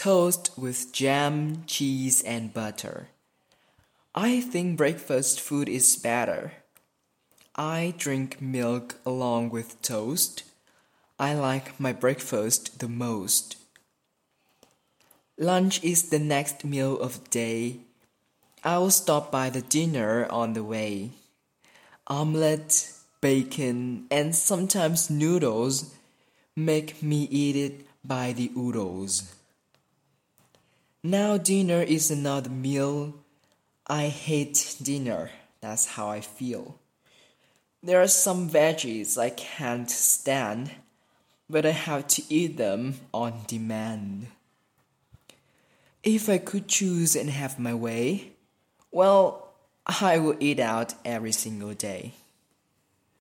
toast with jam, cheese, and butter. I think breakfast food is better. I drink milk along with toast. I like my breakfast the most. Lunch is the next meal of the day. I will stop by the dinner on the way. Omelette, bacon, and sometimes noodles make me eat it by the oodles. Now dinner is another meal. I hate dinner. That's how I feel. There are some veggies I can't stand, but I have to eat them on demand. If I could choose and have my way, well, I will eat out every single day.